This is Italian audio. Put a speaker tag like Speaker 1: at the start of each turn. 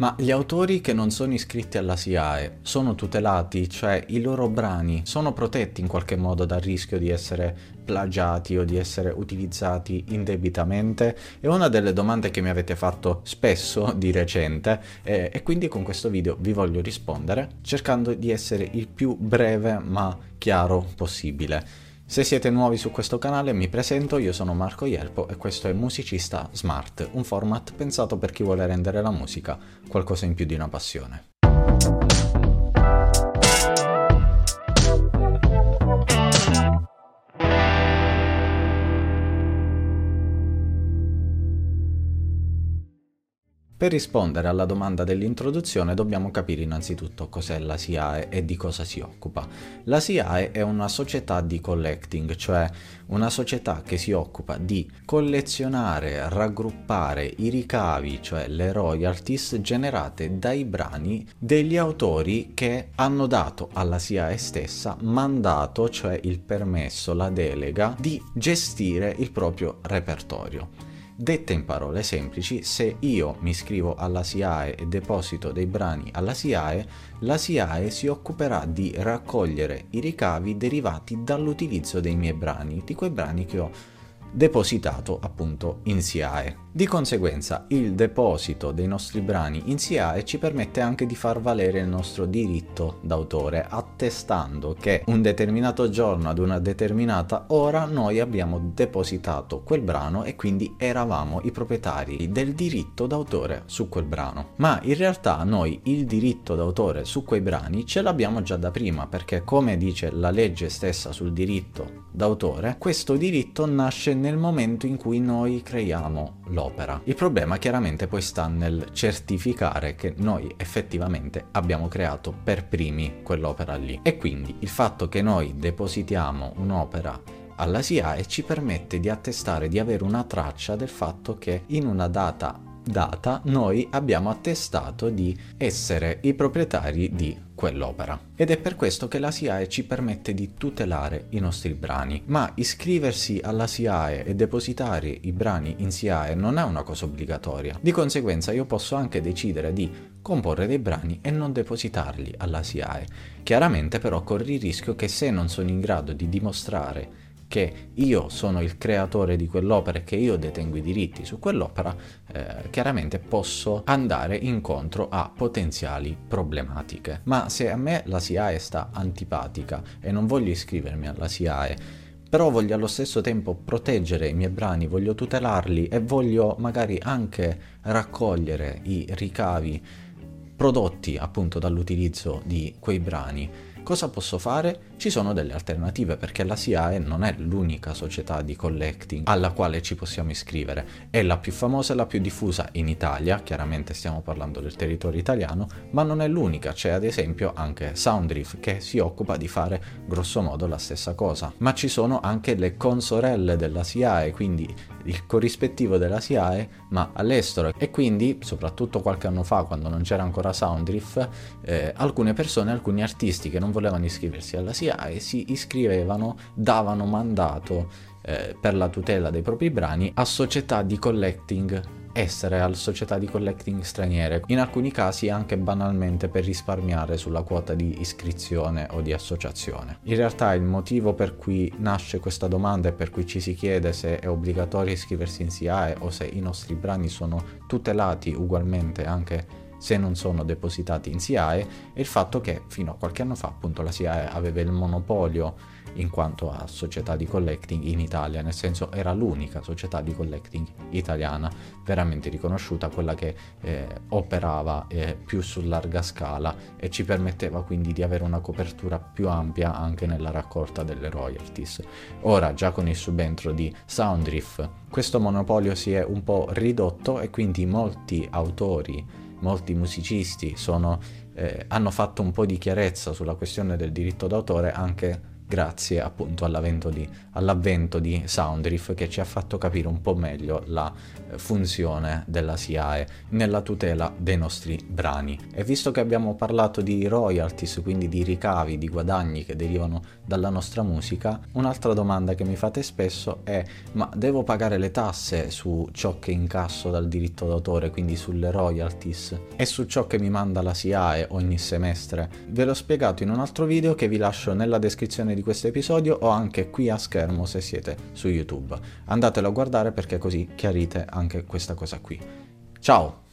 Speaker 1: Ma gli autori che non sono iscritti alla SIAE sono tutelati, cioè i loro brani sono protetti in qualche modo dal rischio di essere plagiati o di essere utilizzati indebitamente? È una delle domande che mi avete fatto spesso di recente eh, e quindi con questo video vi voglio rispondere cercando di essere il più breve ma chiaro possibile. Se siete nuovi su questo canale mi presento, io sono Marco Ielpo e questo è Musicista Smart, un format pensato per chi vuole rendere la musica qualcosa in più di una passione. Per rispondere alla domanda dell'introduzione dobbiamo capire innanzitutto cos'è la SIAE e di cosa si occupa. La SIAE è una società di collecting, cioè una società che si occupa di collezionare, raggruppare i ricavi, cioè le royalties generate dai brani degli autori che hanno dato alla SIAE stessa mandato, cioè il permesso, la delega di gestire il proprio repertorio. Dette in parole semplici, se io mi iscrivo alla SIAE e deposito dei brani alla SIAE, la SIAE si occuperà di raccogliere i ricavi derivati dall'utilizzo dei miei brani, di quei brani che ho depositato appunto in SIAE. Di conseguenza il deposito dei nostri brani in SIAE ci permette anche di far valere il nostro diritto d'autore, attestando che un determinato giorno ad una determinata ora noi abbiamo depositato quel brano e quindi eravamo i proprietari del diritto d'autore su quel brano. Ma in realtà noi il diritto d'autore su quei brani ce l'abbiamo già da prima, perché come dice la legge stessa sul diritto d'autore, questo diritto nasce nel momento in cui noi creiamo l'opera. Il problema chiaramente poi sta nel certificare che noi effettivamente abbiamo creato per primi quell'opera lì. E quindi il fatto che noi depositiamo un'opera alla SIAE ci permette di attestare di avere una traccia del fatto che in una data data noi abbiamo attestato di essere i proprietari di quell'opera. Ed è per questo che la SIAE ci permette di tutelare i nostri brani, ma iscriversi alla SIAE e depositare i brani in SIAE non è una cosa obbligatoria. Di conseguenza io posso anche decidere di comporre dei brani e non depositarli alla SIAE. Chiaramente però corri il rischio che se non sono in grado di dimostrare che io sono il creatore di quell'opera e che io detengo i diritti su quell'opera, eh, chiaramente posso andare incontro a potenziali problematiche. Ma se a me la SIAE sta antipatica e non voglio iscrivermi alla SIAE, però voglio allo stesso tempo proteggere i miei brani, voglio tutelarli e voglio magari anche raccogliere i ricavi prodotti appunto dall'utilizzo di quei brani Cosa posso fare? Ci sono delle alternative perché la SIAE non è l'unica società di collecting alla quale ci possiamo iscrivere, è la più famosa e la più diffusa in Italia, chiaramente stiamo parlando del territorio italiano, ma non è l'unica, c'è ad esempio anche Soundriff che si occupa di fare grosso modo la stessa cosa, ma ci sono anche le consorelle della SIAE, quindi il corrispettivo della SIAE ma all'estero. E quindi soprattutto qualche anno fa quando non c'era ancora Soundriff eh, alcune persone, alcuni artisti che non volevano iscriversi alla SIAE si iscrivevano, davano mandato eh, per la tutela dei propri brani a società di collecting estere, a società di collecting straniere, in alcuni casi anche banalmente per risparmiare sulla quota di iscrizione o di associazione. In realtà il motivo per cui nasce questa domanda e per cui ci si chiede se è obbligatorio iscriversi in SIAE o se i nostri brani sono tutelati ugualmente anche se non sono depositati in SIAE e il fatto che fino a qualche anno fa appunto la SIAE aveva il monopolio in quanto a società di collecting in Italia, nel senso era l'unica società di collecting italiana veramente riconosciuta, quella che eh, operava eh, più su larga scala e ci permetteva quindi di avere una copertura più ampia anche nella raccolta delle royalties. Ora già con il subentro di Soundriff questo monopolio si è un po' ridotto e quindi molti autori molti musicisti sono, eh, hanno fatto un po' di chiarezza sulla questione del diritto d'autore anche grazie appunto all'avvento di, all'avvento di Soundriff che ci ha fatto capire un po' meglio la eh, funzione della SIAE nella tutela dei nostri brani. E visto che abbiamo parlato di royalties, quindi di ricavi, di guadagni che derivano dalla nostra musica, un'altra domanda che mi fate spesso è ma devo pagare le tasse su ciò che incasso dal diritto d'autore, quindi sulle royalties e su ciò che mi manda la SIAE ogni semestre? Ve l'ho spiegato in un altro video che vi lascio nella descrizione di questo episodio o anche qui a schermo se siete su YouTube. Andatelo a guardare perché così chiarite anche questa cosa qui. Ciao!